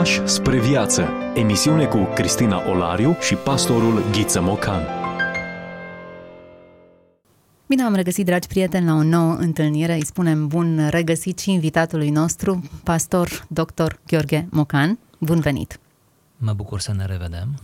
Pași spre viață. Emisiune cu Cristina Olariu și pastorul Ghiță Mocan. Bine am regăsit, dragi prieteni, la o nouă întâlnire. Îi spunem bun regăsit și invitatului nostru, pastor dr. Gheorghe Mocan. Bun venit! Mă bucur să ne revedem.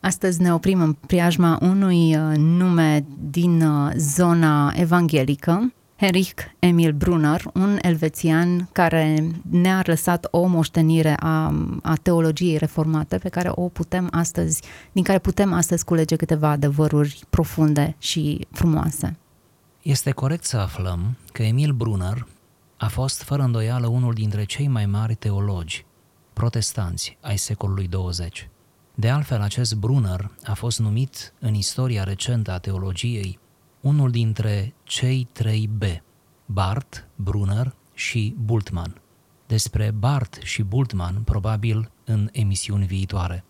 Astăzi ne oprim în priajma unui uh, nume din uh, zona evanghelică, Henrich Emil Brunner, un elvețian care ne-a lăsat o moștenire a, a teologiei reformate pe care o putem astăzi, din care putem astăzi culege câteva adevăruri profunde și frumoase. Este corect să aflăm că Emil Brunner a fost fără îndoială unul dintre cei mai mari teologi protestanți ai secolului 20. De altfel, acest Brunner a fost numit în istoria recentă a teologiei unul dintre cei trei B, Barth, Brunner și Bultmann. Despre Barth și Bultmann, probabil în emisiuni viitoare.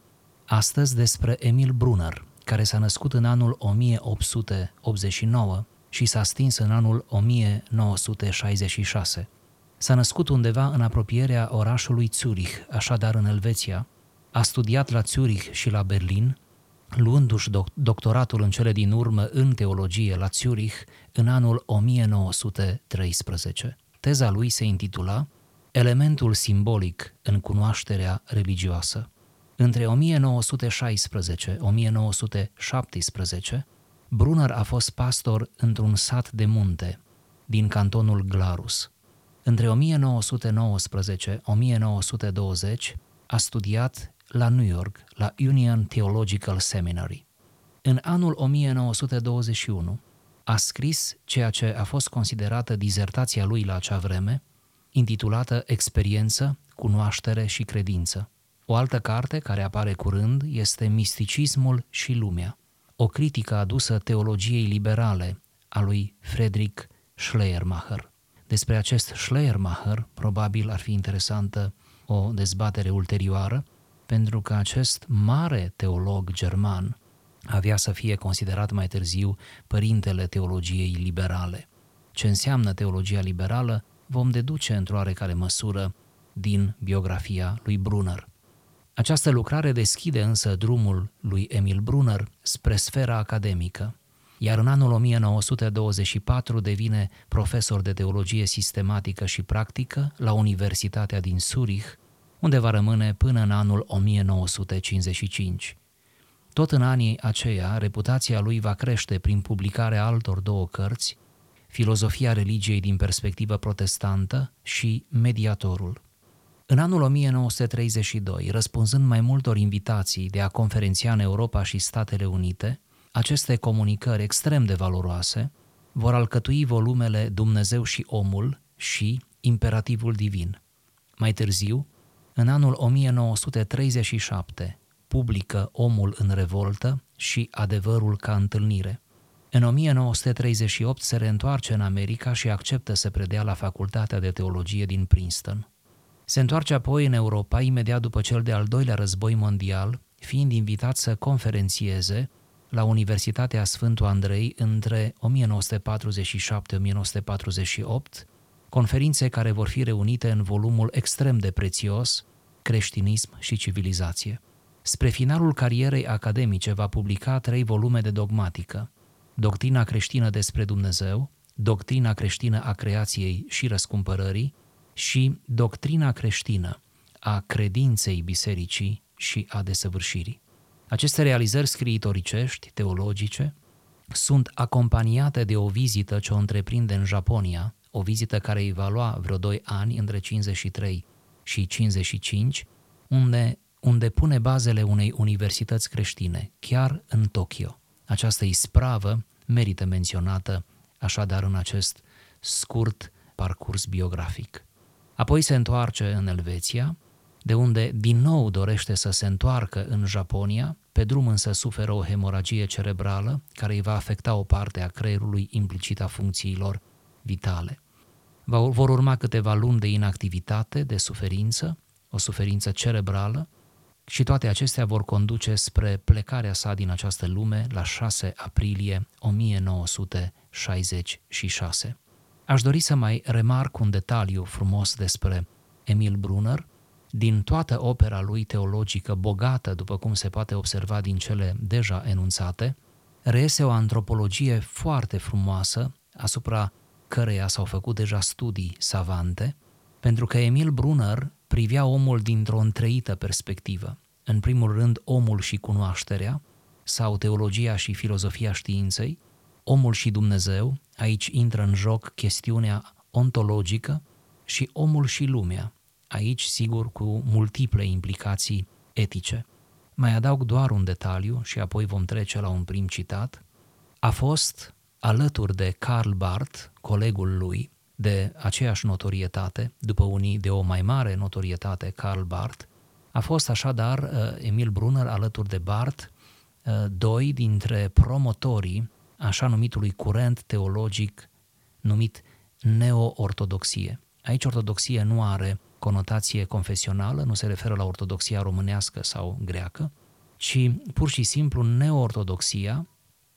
Astăzi despre Emil Brunner, care s-a născut în anul 1889 și s-a stins în anul 1966. S-a născut undeva în apropierea orașului Zurich, așadar în Elveția, a studiat la Zurich și la Berlin, luându-și doctoratul în cele din urmă în teologie la Zurich în anul 1913. Teza lui se intitula Elementul simbolic în cunoașterea religioasă. Între 1916-1917, Brunner a fost pastor într-un sat de munte din cantonul Glarus. Între 1919-1920 a studiat la New York, la Union Theological Seminary. În anul 1921 a scris ceea ce a fost considerată dizertația lui la acea vreme, intitulată Experiență, cunoaștere și credință. O altă carte care apare curând este Misticismul și lumea, o critică adusă teologiei liberale a lui Friedrich Schleiermacher. Despre acest Schleiermacher probabil ar fi interesantă o dezbatere ulterioară, pentru că acest mare teolog german avea să fie considerat mai târziu părintele teologiei liberale. Ce înseamnă teologia liberală vom deduce într-o oarecare măsură din biografia lui Brunner. Această lucrare deschide însă drumul lui Emil Brunner spre sfera academică, iar în anul 1924 devine profesor de teologie sistematică și practică la Universitatea din Zurich, unde va rămâne până în anul 1955. Tot în anii aceia, reputația lui va crește prin publicarea altor două cărți, Filozofia religiei din perspectivă protestantă și Mediatorul. În anul 1932, răspunzând mai multor invitații de a conferenția în Europa și Statele Unite, aceste comunicări extrem de valoroase vor alcătui volumele Dumnezeu și omul și Imperativul divin. Mai târziu, în anul 1937 publică Omul în revoltă și Adevărul ca întâlnire. În 1938 se reîntoarce în America și acceptă să predea la Facultatea de Teologie din Princeton. Se întoarce apoi în Europa imediat după cel de-al doilea război mondial, fiind invitat să conferențieze la Universitatea Sfântul Andrei între 1947-1948 conferințe care vor fi reunite în volumul extrem de prețios Creștinism și civilizație. Spre finalul carierei academice va publica trei volume de dogmatică, Doctrina creștină despre Dumnezeu, Doctrina creștină a creației și răscumpărării și Doctrina creștină a credinței bisericii și a desăvârșirii. Aceste realizări scriitoricești, teologice, sunt acompaniate de o vizită ce o întreprinde în Japonia, o vizită care îi va lua vreo 2 ani, între 53 și 55, unde, unde pune bazele unei universități creștine, chiar în Tokyo. Această ispravă merită menționată așadar în acest scurt parcurs biografic. Apoi se întoarce în Elveția, de unde din nou dorește să se întoarcă în Japonia, pe drum însă suferă o hemoragie cerebrală care îi va afecta o parte a creierului implicit a funcțiilor vitale. Vor urma câteva luni de inactivitate, de suferință, o suferință cerebrală, și toate acestea vor conduce spre plecarea sa din această lume la 6 aprilie 1966. Aș dori să mai remarc un detaliu frumos despre Emil Brunner. din toată opera lui teologică, bogată, după cum se poate observa din cele deja enunțate, reiese o antropologie foarte frumoasă, asupra căreia s-au făcut deja studii savante, pentru că Emil Brunner privea omul dintr-o întreită perspectivă. În primul rând, omul și cunoașterea, sau teologia și filozofia științei, omul și Dumnezeu, aici intră în joc chestiunea ontologică, și omul și lumea, aici sigur cu multiple implicații etice. Mai adaug doar un detaliu și apoi vom trece la un prim citat. A fost alături de Karl Barth, colegul lui, de aceeași notorietate, după unii de o mai mare notorietate, Karl Barth, a fost așadar uh, Emil Brunner alături de Barth, uh, doi dintre promotorii așa numitului curent teologic numit neo-ortodoxie. Aici ortodoxie nu are conotație confesională, nu se referă la ortodoxia românească sau greacă, ci pur și simplu neortodoxia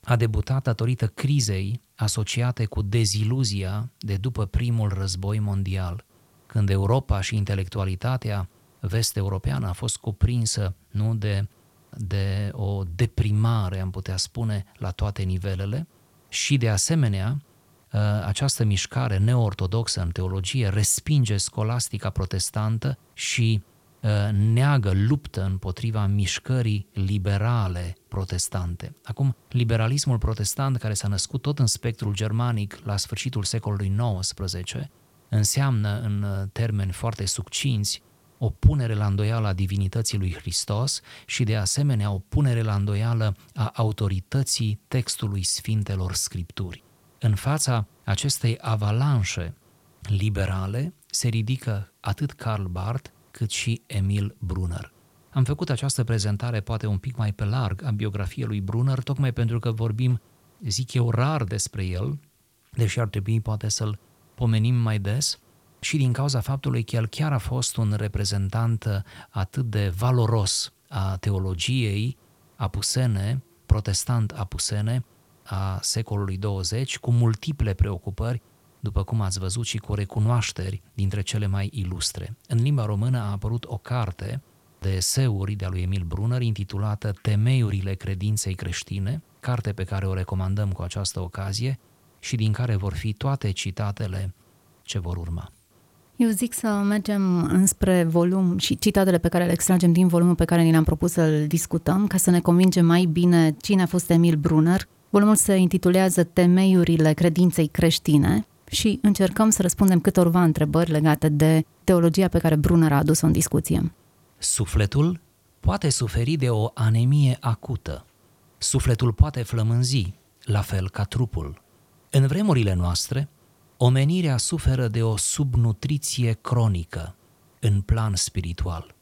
a debutat datorită crizei asociate cu deziluzia de după primul război mondial, când Europa și intelectualitatea vest-europeană a fost cuprinsă nu de, de o deprimare, am putea spune, la toate nivelele, și de asemenea Uh, această mișcare neortodoxă în teologie respinge scolastica protestantă și uh, neagă, luptă împotriva mișcării liberale protestante. Acum, liberalismul protestant, care s-a născut tot în spectrul germanic la sfârșitul secolului XIX, înseamnă, în uh, termeni foarte succinți, o punere la îndoială a divinității lui Hristos și, de asemenea, o punere la îndoială a autorității textului Sfintelor Scripturi. În fața acestei avalanșe liberale se ridică atât Karl Barth cât și Emil Brunner. Am făcut această prezentare poate un pic mai pe larg a biografiei lui Brunner, tocmai pentru că vorbim, zic eu, rar despre el, deși ar trebui poate să-l pomenim mai des, și din cauza faptului că el chiar a fost un reprezentant atât de valoros a teologiei apusene, protestant apusene, a secolului 20, cu multiple preocupări, după cum ați văzut și cu recunoașteri dintre cele mai ilustre. În limba română a apărut o carte de eseuri de-a lui Emil Brunner intitulată Temeiurile credinței creștine, carte pe care o recomandăm cu această ocazie și din care vor fi toate citatele ce vor urma. Eu zic să mergem înspre volum și citatele pe care le extragem din volumul pe care ni l-am propus să-l discutăm, ca să ne convingem mai bine cine a fost Emil Brunner, Volumul se intitulează Temeiurile credinței creștine și încercăm să răspundem câtorva întrebări legate de teologia pe care Brunner a adus-o în discuție. Sufletul poate suferi de o anemie acută. Sufletul poate flămânzi, la fel ca trupul. În vremurile noastre, omenirea suferă de o subnutriție cronică în plan spiritual.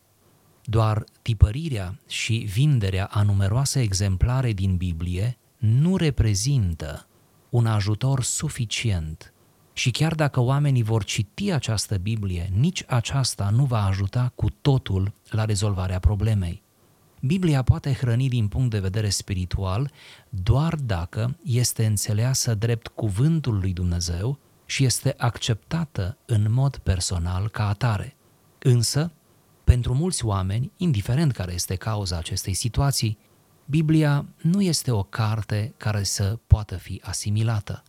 Doar tipărirea și vinderea a numeroase exemplare din Biblie nu reprezintă un ajutor suficient și chiar dacă oamenii vor citi această Biblie, nici aceasta nu va ajuta cu totul la rezolvarea problemei. Biblia poate hrăni din punct de vedere spiritual doar dacă este înțeleasă drept cuvântul lui Dumnezeu și este acceptată în mod personal ca atare. Însă, pentru mulți oameni, indiferent care este cauza acestei situații, Biblia nu este o carte care să poată fi asimilată.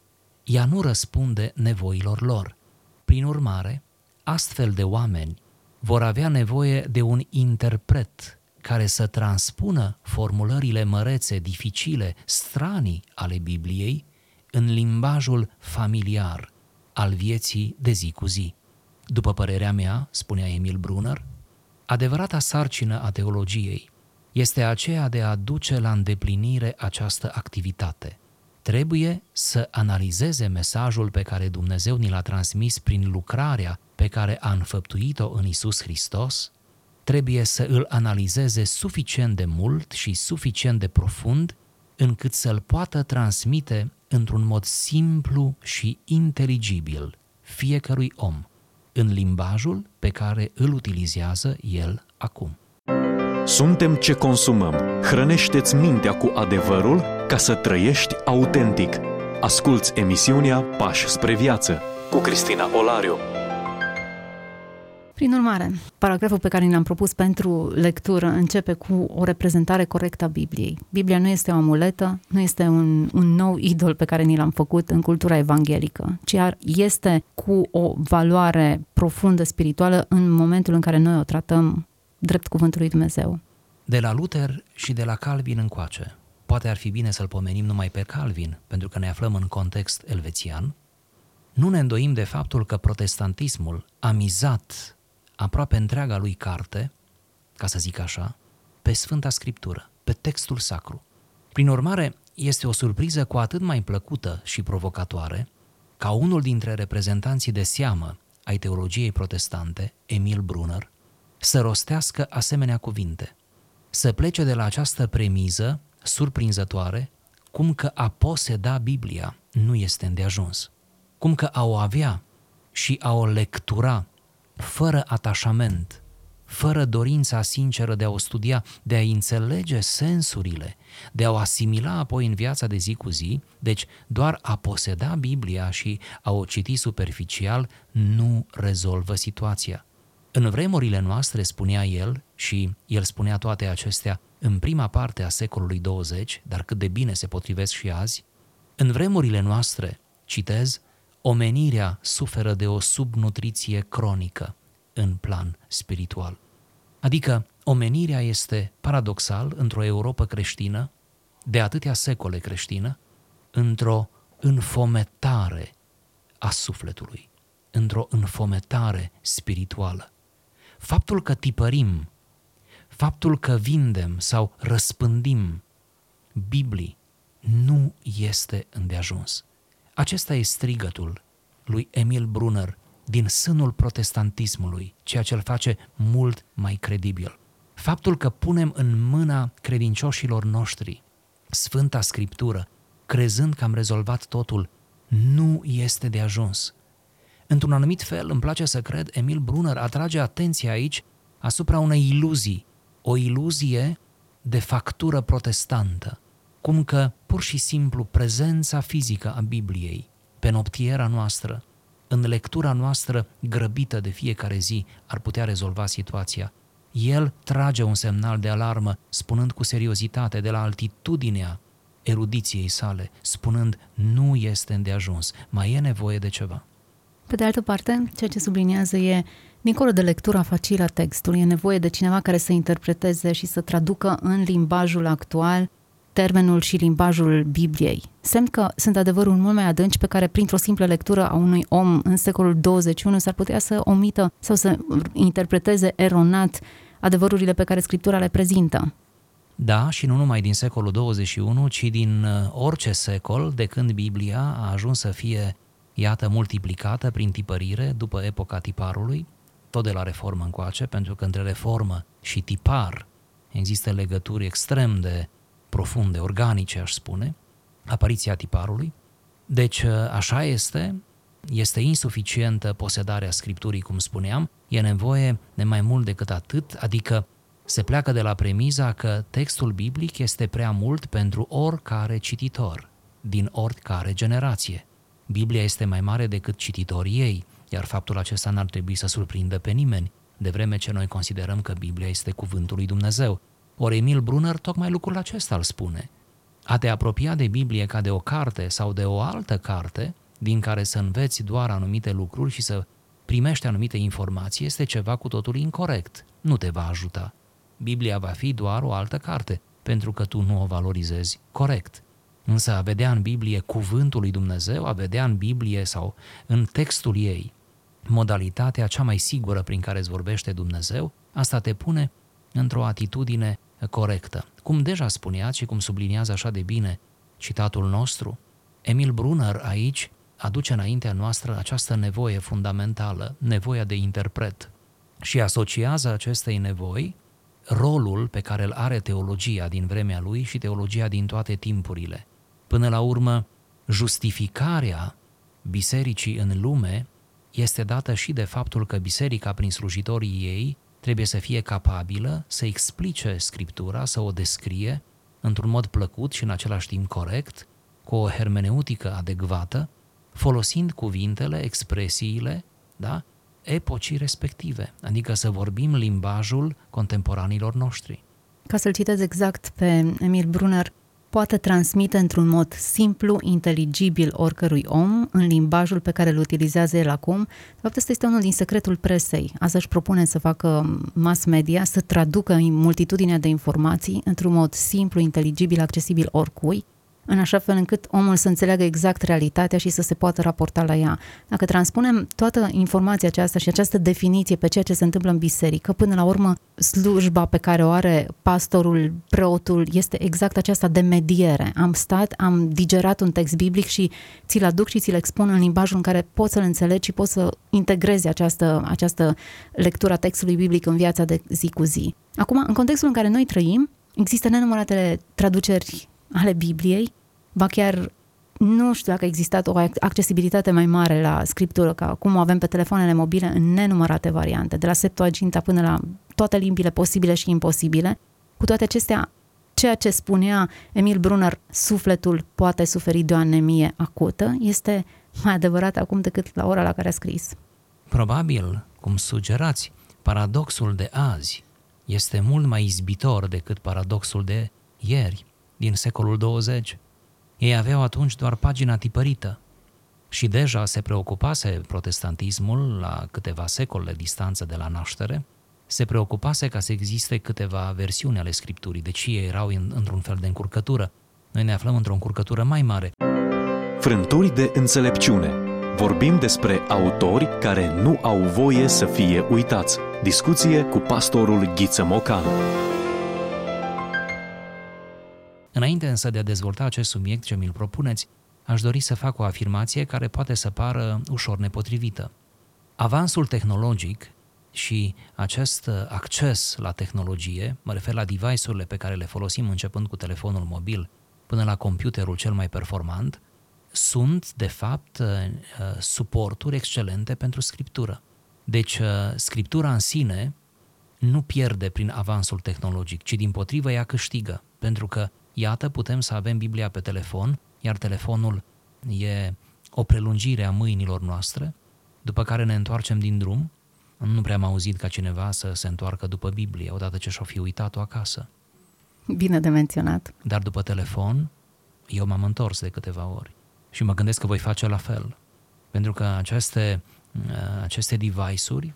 Ea nu răspunde nevoilor lor. Prin urmare, astfel de oameni vor avea nevoie de un interpret care să transpună formulările mărețe, dificile, stranii ale Bibliei în limbajul familiar al vieții de zi cu zi. După părerea mea, spunea Emil Brunner, adevărata sarcină a teologiei este aceea de a duce la îndeplinire această activitate. Trebuie să analizeze mesajul pe care Dumnezeu ni l-a transmis prin lucrarea pe care a înfăptuit-o în Isus Hristos, trebuie să îl analizeze suficient de mult și suficient de profund încât să-l poată transmite într-un mod simplu și inteligibil fiecărui om, în limbajul pe care îl utilizează el acum. Suntem ce consumăm. Hrănește-ți mintea cu adevărul ca să trăiești autentic. Asculți emisiunea Pași spre viață cu Cristina Olariu. Prin urmare, paragraful pe care ni l-am propus pentru lectură începe cu o reprezentare corectă a Bibliei. Biblia nu este o amuletă, nu este un, un nou idol pe care ni l-am făcut în cultura evanghelică, ci este cu o valoare profundă spirituală în momentul în care noi o tratăm drept cuvântul lui Dumnezeu. De la Luther și de la Calvin încoace, poate ar fi bine să-l pomenim numai pe Calvin, pentru că ne aflăm în context elvețian, nu ne îndoim de faptul că protestantismul a mizat aproape întreaga lui carte, ca să zic așa, pe Sfânta Scriptură, pe textul sacru. Prin urmare, este o surpriză cu atât mai plăcută și provocatoare ca unul dintre reprezentanții de seamă ai teologiei protestante, Emil Brunner, să rostească asemenea cuvinte, să plece de la această premiză surprinzătoare, cum că a poseda Biblia nu este îndeajuns, cum că a o avea și a o lectura fără atașament, fără dorința sinceră de a o studia, de a înțelege sensurile, de a o asimila apoi în viața de zi cu zi, deci doar a poseda Biblia și a o citi superficial nu rezolvă situația. În vremurile noastre, spunea el, și el spunea toate acestea în prima parte a secolului 20, dar cât de bine se potrivesc și azi, în vremurile noastre, citez, omenirea suferă de o subnutriție cronică în plan spiritual. Adică omenirea este paradoxal într-o Europa creștină, de atâtea secole creștină, într-o înfometare a sufletului, într-o înfometare spirituală. Faptul că tipărim, faptul că vindem sau răspândim Biblii nu este îndeajuns. Acesta e strigătul lui Emil Brunner din sânul protestantismului, ceea ce îl face mult mai credibil. Faptul că punem în mâna credincioșilor noștri Sfânta Scriptură, crezând că am rezolvat totul, nu este de ajuns. Într-un anumit fel, îmi place să cred, Emil Brunner atrage atenția aici asupra unei iluzii, o iluzie de factură protestantă, cum că pur și simplu prezența fizică a Bibliei pe noptiera noastră, în lectura noastră grăbită de fiecare zi, ar putea rezolva situația. El trage un semnal de alarmă, spunând cu seriozitate de la altitudinea erudiției sale, spunând nu este îndeajuns, mai e nevoie de ceva. Pe de altă parte, ceea ce subliniază e, dincolo de lectura facilă a textului, e nevoie de cineva care să interpreteze și să traducă în limbajul actual termenul și limbajul Bibliei. Semn că sunt adevăruri mult mai adânci pe care printr-o simplă lectură a unui om în secolul 21 s-ar putea să omită sau să interpreteze eronat adevărurile pe care Scriptura le prezintă. Da, și nu numai din secolul 21, ci din uh, orice secol, de când Biblia a ajuns să fie, iată, multiplicată prin tipărire după epoca tiparului, tot de la reformă încoace, pentru că între reformă și tipar există legături extrem de profunde, organice, aș spune, apariția tiparului. Deci, ă, așa este, este insuficientă posedarea Scripturii, cum spuneam, e nevoie de mai mult decât atât, adică se pleacă de la premiza că textul biblic este prea mult pentru oricare cititor, din oricare generație. Biblia este mai mare decât cititorii ei, iar faptul acesta n-ar trebui să surprindă pe nimeni, de vreme ce noi considerăm că Biblia este cuvântul lui Dumnezeu. Ori Emil Brunner tocmai lucrul acesta îl spune. A te apropia de Biblie ca de o carte sau de o altă carte, din care să înveți doar anumite lucruri și să primești anumite informații, este ceva cu totul incorrect. Nu te va ajuta. Biblia va fi doar o altă carte, pentru că tu nu o valorizezi corect. Însă a vedea în Biblie cuvântul lui Dumnezeu, a vedea în Biblie sau în textul ei modalitatea cea mai sigură prin care îți vorbește Dumnezeu, asta te pune într-o atitudine corectă. Cum deja spunea și cum subliniază așa de bine citatul nostru, Emil Brunner aici aduce înaintea noastră această nevoie fundamentală, nevoia de interpret, și asociază acestei nevoi rolul pe care îl are teologia din vremea lui și teologia din toate timpurile. Până la urmă, justificarea bisericii în lume este dată și de faptul că biserica, prin slujitorii ei, trebuie să fie capabilă să explice Scriptura, să o descrie într-un mod plăcut și în același timp corect, cu o hermeneutică adecvată, folosind cuvintele, expresiile, da? epocii respective, adică să vorbim limbajul contemporanilor noștri. Ca să-l citez exact pe Emil Brunner, poate transmite într-un mod simplu, inteligibil oricărui om, în limbajul pe care îl utilizează el acum. De fapt, ăsta este unul din secretul presei. Asta își propune să facă mass media, să traducă multitudinea de informații într-un mod simplu, inteligibil, accesibil oricui, în așa fel încât omul să înțeleagă exact realitatea și să se poată raporta la ea. Dacă transpunem toată informația aceasta și această definiție pe ceea ce se întâmplă în biserică, până la urmă slujba pe care o are pastorul, preotul, este exact aceasta de mediere. Am stat, am digerat un text biblic și ți-l aduc și ți-l expun în limbajul în care poți să-l înțelegi și poți să integrezi această, această lectură a textului biblic în viața de zi cu zi. Acum, în contextul în care noi trăim, există nenumărate traduceri ale Bibliei, ba chiar nu știu dacă a existat o accesibilitate mai mare la scriptură, ca acum o avem pe telefoanele mobile în nenumărate variante, de la Septuaginta până la toate limbile posibile și imposibile. Cu toate acestea, ceea ce spunea Emil Brunner, sufletul poate suferi de o anemie acută, este mai adevărat acum decât la ora la care a scris. Probabil, cum sugerați, paradoxul de azi este mult mai izbitor decât paradoxul de ieri din secolul 20. Ei aveau atunci doar pagina tipărită și deja se preocupase protestantismul la câteva secole distanță de la naștere, se preocupase ca să existe câteva versiuni ale Scripturii, deci ei erau în, într-un fel de încurcătură. Noi ne aflăm într-o încurcătură mai mare. Frânturi de înțelepciune. Vorbim despre autori care nu au voie să fie uitați. Discuție cu pastorul Ghiță Mocan. Înainte însă de a dezvolta acest subiect ce mi-l propuneți, aș dori să fac o afirmație care poate să pară ușor nepotrivită. Avansul tehnologic și acest acces la tehnologie, mă refer la device-urile pe care le folosim începând cu telefonul mobil până la computerul cel mai performant, sunt, de fapt, uh, suporturi excelente pentru scriptură. Deci, uh, scriptura în sine nu pierde prin avansul tehnologic, ci din potrivă ea câștigă, pentru că Iată, putem să avem Biblia pe telefon, iar telefonul e o prelungire a mâinilor noastre, după care ne întoarcem din drum. Nu prea am auzit ca cineva să se întoarcă după Biblie, odată ce și-o fi uitat-o acasă. Bine de menționat. Dar după telefon, eu m-am întors de câteva ori și mă gândesc că voi face la fel. Pentru că aceste, aceste device-uri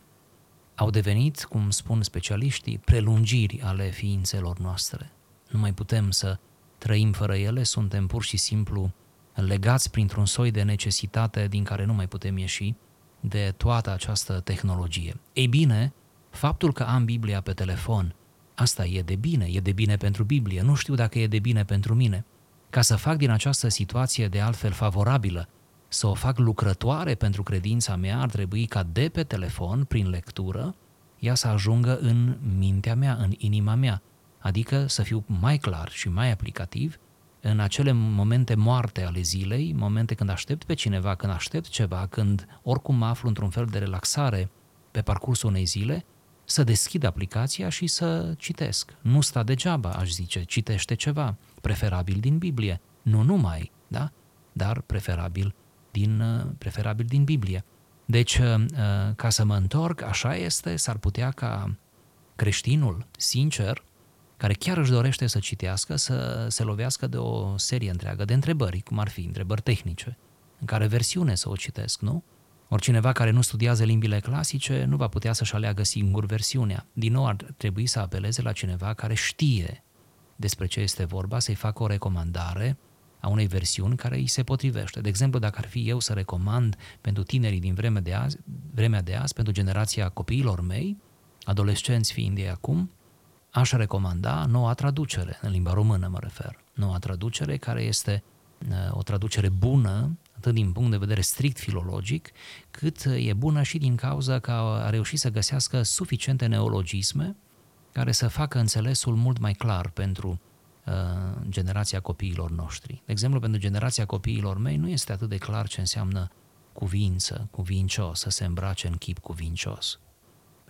au devenit, cum spun specialiștii, prelungiri ale ființelor noastre. Nu mai putem să trăim fără ele, suntem pur și simplu legați printr-un soi de necesitate din care nu mai putem ieși de toată această tehnologie. Ei bine, faptul că am Biblia pe telefon, asta e de bine, e de bine pentru Biblie, nu știu dacă e de bine pentru mine. Ca să fac din această situație de altfel favorabilă, să o fac lucrătoare pentru credința mea, ar trebui ca de pe telefon, prin lectură, ea să ajungă în mintea mea, în inima mea, adică să fiu mai clar și mai aplicativ în acele momente moarte ale zilei, momente când aștept pe cineva, când aștept ceva, când oricum mă aflu într-un fel de relaxare pe parcursul unei zile, să deschid aplicația și să citesc. Nu sta degeaba, aș zice, citește ceva, preferabil din Biblie. Nu numai, da? Dar preferabil din, preferabil din Biblie. Deci, uh, ca să mă întorc, așa este, s-ar putea ca creștinul, sincer, care chiar își dorește să citească, să se lovească de o serie întreagă de întrebări, cum ar fi întrebări tehnice, în care versiune să o citesc, nu? Oricineva care nu studiază limbile clasice nu va putea să-și aleagă singur versiunea. Din nou ar trebui să apeleze la cineva care știe despre ce este vorba, să-i facă o recomandare a unei versiuni care îi se potrivește. De exemplu, dacă ar fi eu să recomand pentru tinerii din vremea de azi, vremea de azi pentru generația copiilor mei, adolescenți fiind ei acum, aș recomanda noua traducere, în limba română mă refer. Noua traducere care este uh, o traducere bună, atât din punct de vedere strict filologic, cât e bună și din cauza că a reușit să găsească suficiente neologisme care să facă înțelesul mult mai clar pentru uh, generația copiilor noștri. De exemplu, pentru generația copiilor mei nu este atât de clar ce înseamnă cuvință, cuvincios, să se îmbrace în chip cuvincios.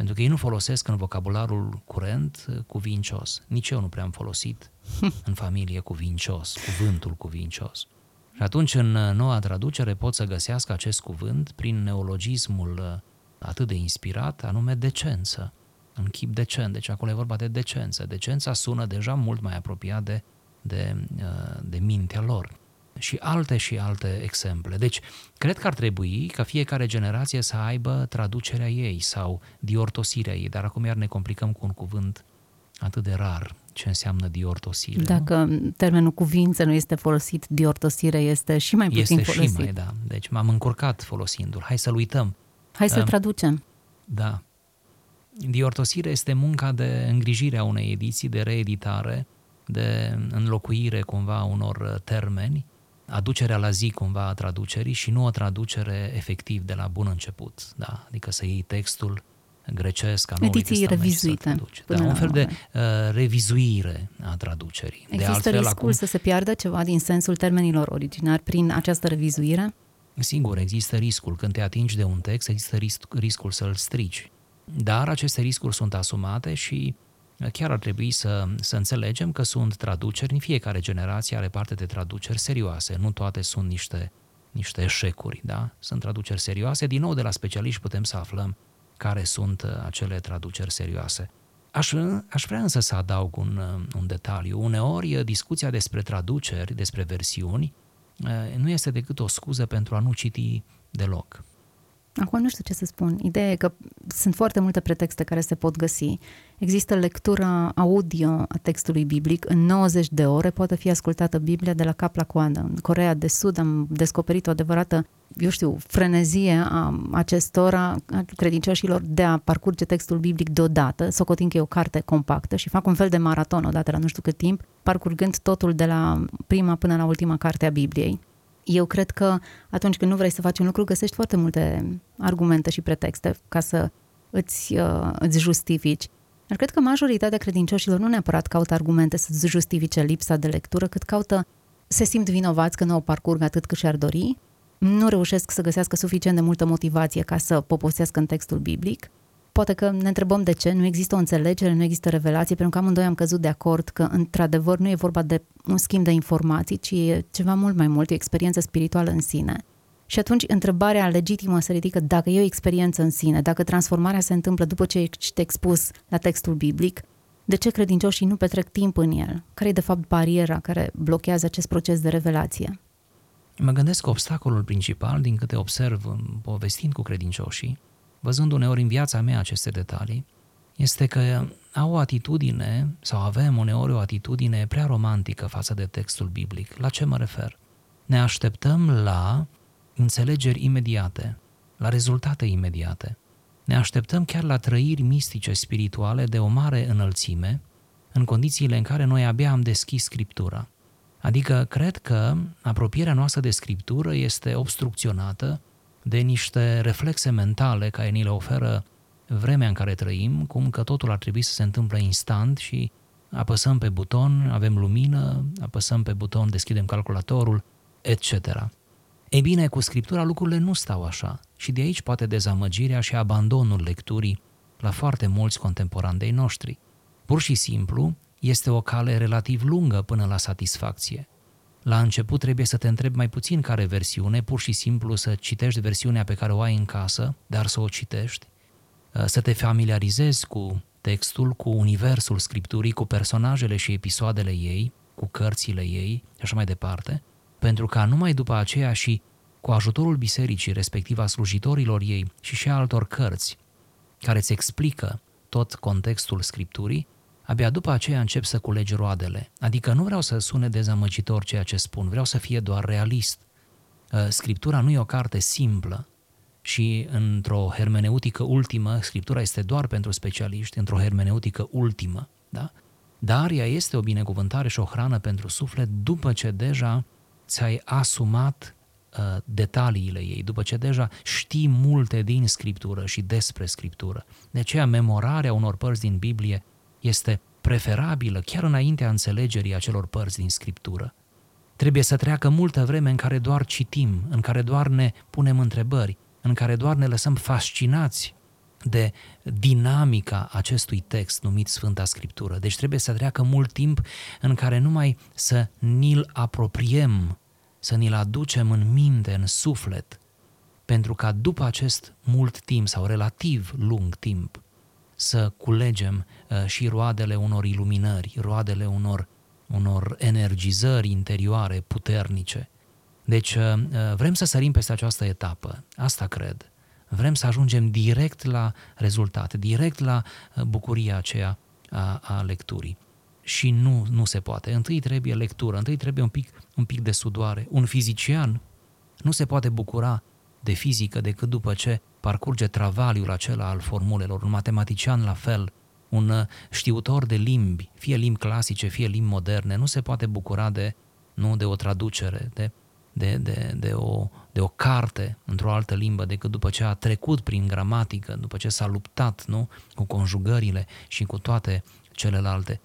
Pentru că ei nu folosesc în vocabularul curent uh, cuvincios. Nici eu nu prea am folosit în familie cuvincios, cuvântul cuvincios. Și atunci, în uh, noua traducere, pot să găsească acest cuvânt prin neologismul atât de inspirat, anume decență, în chip decent. Deci acolo e vorba de decență. Decența sună deja mult mai apropiat de, de, de mintea lor și alte și alte exemple. Deci, cred că ar trebui ca fiecare generație să aibă traducerea ei sau diortosirea ei, dar acum iar ne complicăm cu un cuvânt atât de rar ce înseamnă diortosire. Dacă nu? termenul cuvință nu este folosit, diortosire este și mai puțin este folosit. și mai, da. Deci m-am încurcat folosindu-l. Hai să-l uităm. Hai să-l uh, traducem. Da. Diortosire este munca de îngrijire a unei ediții, de reeditare, de înlocuire cumva a unor termeni, aducerea la zi cumva a traducerii și nu o traducere efectiv de la bun început. Da? Adică să iei textul grecesc a Noului Ediții revizuite. Da, un fel de uh, revizuire a traducerii. Există de altfel, riscul acum, să se piardă ceva din sensul termenilor originari prin această revizuire? Sigur, există riscul. Când te atingi de un text, există risc, riscul să-l strici. Dar aceste riscuri sunt asumate și chiar ar trebui să, să înțelegem că sunt traduceri, în fiecare generație are parte de traduceri serioase, nu toate sunt niște, niște eșecuri, da? Sunt traduceri serioase, din nou de la specialiști putem să aflăm care sunt uh, acele traduceri serioase. Aș, aș vrea însă să adaug un, uh, un detaliu. Uneori, uh, discuția despre traduceri, despre versiuni, nu este decât o scuză pentru a nu citi deloc. Acum nu știu ce să spun. Ideea e că sunt foarte multe pretexte care se pot găsi. Există lectura audio a textului biblic. În 90 de ore poate fi ascultată Biblia de la cap la coadă. În Corea de Sud am descoperit o adevărată, eu știu, frenezie a acestora, a credincioșilor, de a parcurge textul biblic deodată, socotind că e o carte compactă și fac un fel de maraton odată la nu știu cât timp, parcurgând totul de la prima până la ultima carte a Bibliei eu cred că atunci când nu vrei să faci un lucru, găsești foarte multe argumente și pretexte ca să îți, uh, îți justifici. Dar cred că majoritatea credincioșilor nu neapărat caută argumente să-ți justifice lipsa de lectură, cât caută, se simt vinovați că nu o parcurg atât cât și-ar dori, nu reușesc să găsească suficient de multă motivație ca să poposească în textul biblic Poate că ne întrebăm de ce, nu există o înțelegere, nu există revelație, pentru că amândoi am căzut de acord că, într-adevăr, nu e vorba de un schimb de informații, ci e ceva mult mai mult, e o experiență spirituală în sine. Și atunci întrebarea legitimă se ridică dacă e o experiență în sine, dacă transformarea se întâmplă după ce ești expus la textul biblic, de ce credincioșii nu petrec timp în el? Care e de fapt bariera care blochează acest proces de revelație? Mă gândesc că obstacolul principal, din câte observ povestind cu credincioșii, văzând uneori în viața mea aceste detalii, este că au o atitudine, sau avem uneori o atitudine prea romantică față de textul biblic. La ce mă refer? Ne așteptăm la înțelegeri imediate, la rezultate imediate. Ne așteptăm chiar la trăiri mistice, spirituale de o mare înălțime, în condițiile în care noi abia am deschis Scriptura. Adică cred că apropierea noastră de Scriptură este obstrucționată de niște reflexe mentale care ni le oferă vremea în care trăim, cum că totul ar trebui să se întâmple instant și apăsăm pe buton, avem lumină, apăsăm pe buton, deschidem calculatorul, etc. Ei bine, cu Scriptura lucrurile nu stau așa și de aici poate dezamăgirea și abandonul lecturii la foarte mulți contemporani de noștri. Pur și simplu, este o cale relativ lungă până la satisfacție. La început trebuie să te întrebi mai puțin care versiune, pur și simplu să citești versiunea pe care o ai în casă, dar să o citești, uh, să te familiarizezi cu textul, cu universul scripturii, cu personajele și episoadele ei, cu cărțile ei și așa mai departe, pentru ca numai după aceea și cu ajutorul bisericii, respectiv a slujitorilor ei și și a altor cărți care îți explică tot contextul scripturii, abia după aceea încep să culegi roadele. Adică nu vreau să sune dezamăgitor ceea ce spun, vreau să fie doar realist. Uh, Scriptura nu e o carte simplă și într-o hermeneutică ultimă, Scriptura este doar pentru specialiști, într-o hermeneutică ultimă, da? Dar ea este o binecuvântare și o hrană pentru suflet după ce deja ți-ai asumat uh, detaliile ei, după ce deja știi multe din Scriptură și despre Scriptură. De aceea, memorarea unor părți din Biblie este preferabilă chiar înaintea înțelegerii acelor părți din Scriptură. Trebuie să treacă multă vreme în care doar citim, în care doar ne punem întrebări, în care doar ne lăsăm fascinați de dinamica acestui text numit Sfânta Scriptură. Deci trebuie să treacă mult timp în care numai să ni-l apropiem, să ni-l aducem în minte, în suflet, pentru ca după acest mult timp sau relativ lung timp să culegem uh, și roadele unor iluminări, roadele unor, unor energizări interioare puternice. Deci uh, uh, vrem să sărim peste această etapă, asta cred. Vrem să ajungem direct la rezultate, direct la bucuria aceea a, a lecturii. Și nu, nu se poate. Întâi trebuie lectură, întâi trebuie un pic, un pic de sudoare. Un fizician nu se poate bucura de fizică decât după ce parcurge travaliul acela al formulelor, un matematician la fel, un uh, știutor de limbi, fie limbi clasice, fie limbi moderne, nu se poate bucura de, nu, de o traducere, de, de, de, de, o, de o carte într-o altă limbă decât după ce a trecut prin gramatică, după ce s-a luptat nu, cu conjugările și cu toate celelalte.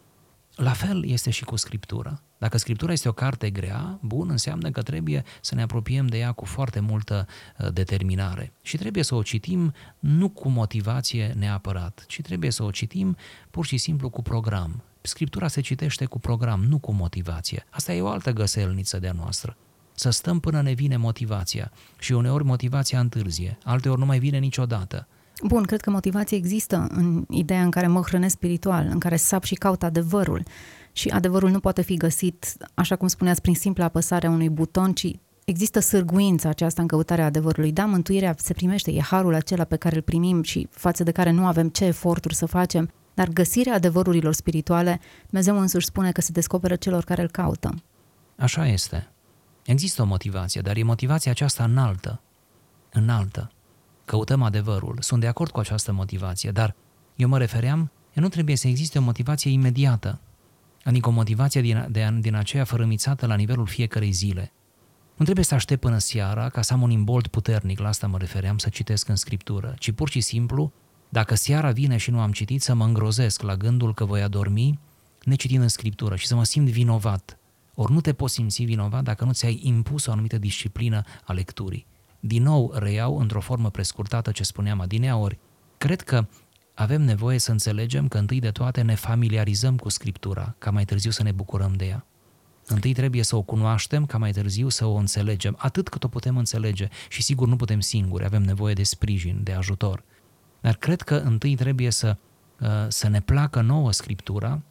La fel este și cu Scriptura. Dacă Scriptura este o carte grea, bun, înseamnă că trebuie să ne apropiem de ea cu foarte multă uh, determinare. Și trebuie să o citim nu cu motivație neapărat, ci trebuie să o citim pur și simplu cu program. Scriptura se citește cu program, nu cu motivație. Asta e o altă găselniță de-a noastră. Să stăm până ne vine motivația. Și uneori motivația întârzie, alteori nu mai vine niciodată. Bun, cred că motivația există în ideea în care mă hrănesc spiritual, în care sap și caut adevărul. Și adevărul nu poate fi găsit, așa cum spuneați, prin simpla apăsare a unui buton, ci există sârguința aceasta în căutarea adevărului. Da, mântuirea se primește, e harul acela pe care îl primim și față de care nu avem ce eforturi să facem, dar găsirea adevărurilor spirituale, Dumnezeu însuși spune că se descoperă celor care îl caută. Așa este. Există o motivație, dar e motivația aceasta înaltă. Înaltă căutăm adevărul. Sunt de acord cu această motivație, dar eu mă refeream, nu trebuie să existe o motivație imediată, adică o motivație din, de, din aceea fărâmițată la nivelul fiecarei zile. Nu trebuie să aștept până seara ca să am un imbold puternic, la asta mă refeream, să citesc în scriptură, ci pur și simplu, dacă seara vine și nu am citit, să mă îngrozesc la gândul că voi adormi necitind în scriptură și să mă simt vinovat. Ori nu te poți simți vinovat dacă nu ți-ai impus o anumită disciplină a lecturii. Din nou reiau într-o formă prescurtată ce spuneam adineaori. Cred că avem nevoie să înțelegem că întâi de toate ne familiarizăm cu Scriptura, ca mai târziu să ne bucurăm de ea. Întâi trebuie să o cunoaștem, ca mai târziu să o înțelegem, atât cât o putem înțelege. Și sigur nu putem singuri, avem nevoie de sprijin, de ajutor. Dar cred că întâi trebuie să, uh, să ne placă nouă Scriptura,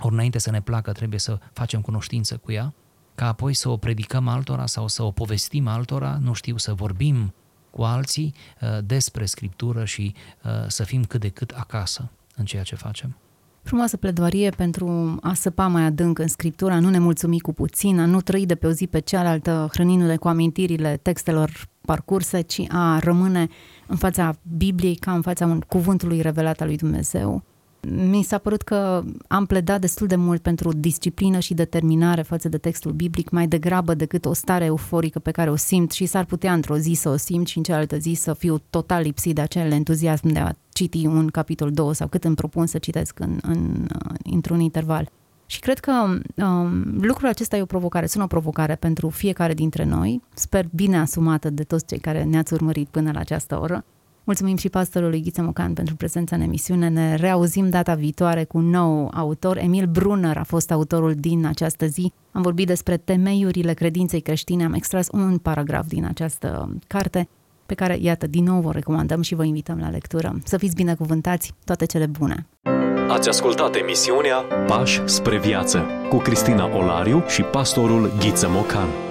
ori înainte să ne placă trebuie să facem cunoștință cu ea, ca apoi să o predicăm altora sau să o povestim altora, nu știu, să vorbim cu alții uh, despre Scriptură și uh, să fim cât de cât acasă în ceea ce facem. Frumoasă pledoarie pentru a săpa mai adânc în Scriptura, nu ne mulțumi cu puțin, a nu trăi de pe o zi pe cealaltă, hrănindu-le cu amintirile textelor parcurse, ci a rămâne în fața Bibliei ca în fața cuvântului revelat al lui Dumnezeu mi s-a părut că am pledat destul de mult pentru disciplină și determinare față de textul biblic, mai degrabă decât o stare euforică pe care o simt și s-ar putea într-o zi să o simt și în cealaltă zi să fiu total lipsit de acel entuziasm de a citi un capitol 2 sau cât îmi propun să citesc în, în, într-un interval. Și cred că um, lucrul acesta e o provocare, sunt o provocare pentru fiecare dintre noi, sper bine asumată de toți cei care ne-ați urmărit până la această oră Mulțumim și pastorului Ghiță Mocan pentru prezența în emisiune. Ne reauzim data viitoare cu un nou autor. Emil Brunner a fost autorul din această zi. Am vorbit despre temeiurile credinței creștine. Am extras un paragraf din această carte pe care, iată, din nou vă recomandăm și vă invităm la lectură. Să fiți binecuvântați, toate cele bune! Ați ascultat emisiunea Pași spre viață cu Cristina Olariu și pastorul Ghiță Mocan.